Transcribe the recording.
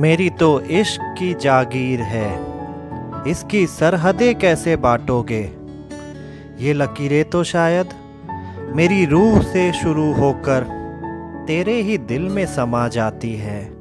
मेरी तो इश्क की जागीर है। इसकी सरहदें कैसे बांटोगे? ये लकीरें तो शायद मेरी रूह से शुरू होकर तेरे ही दिल में समा जाती है।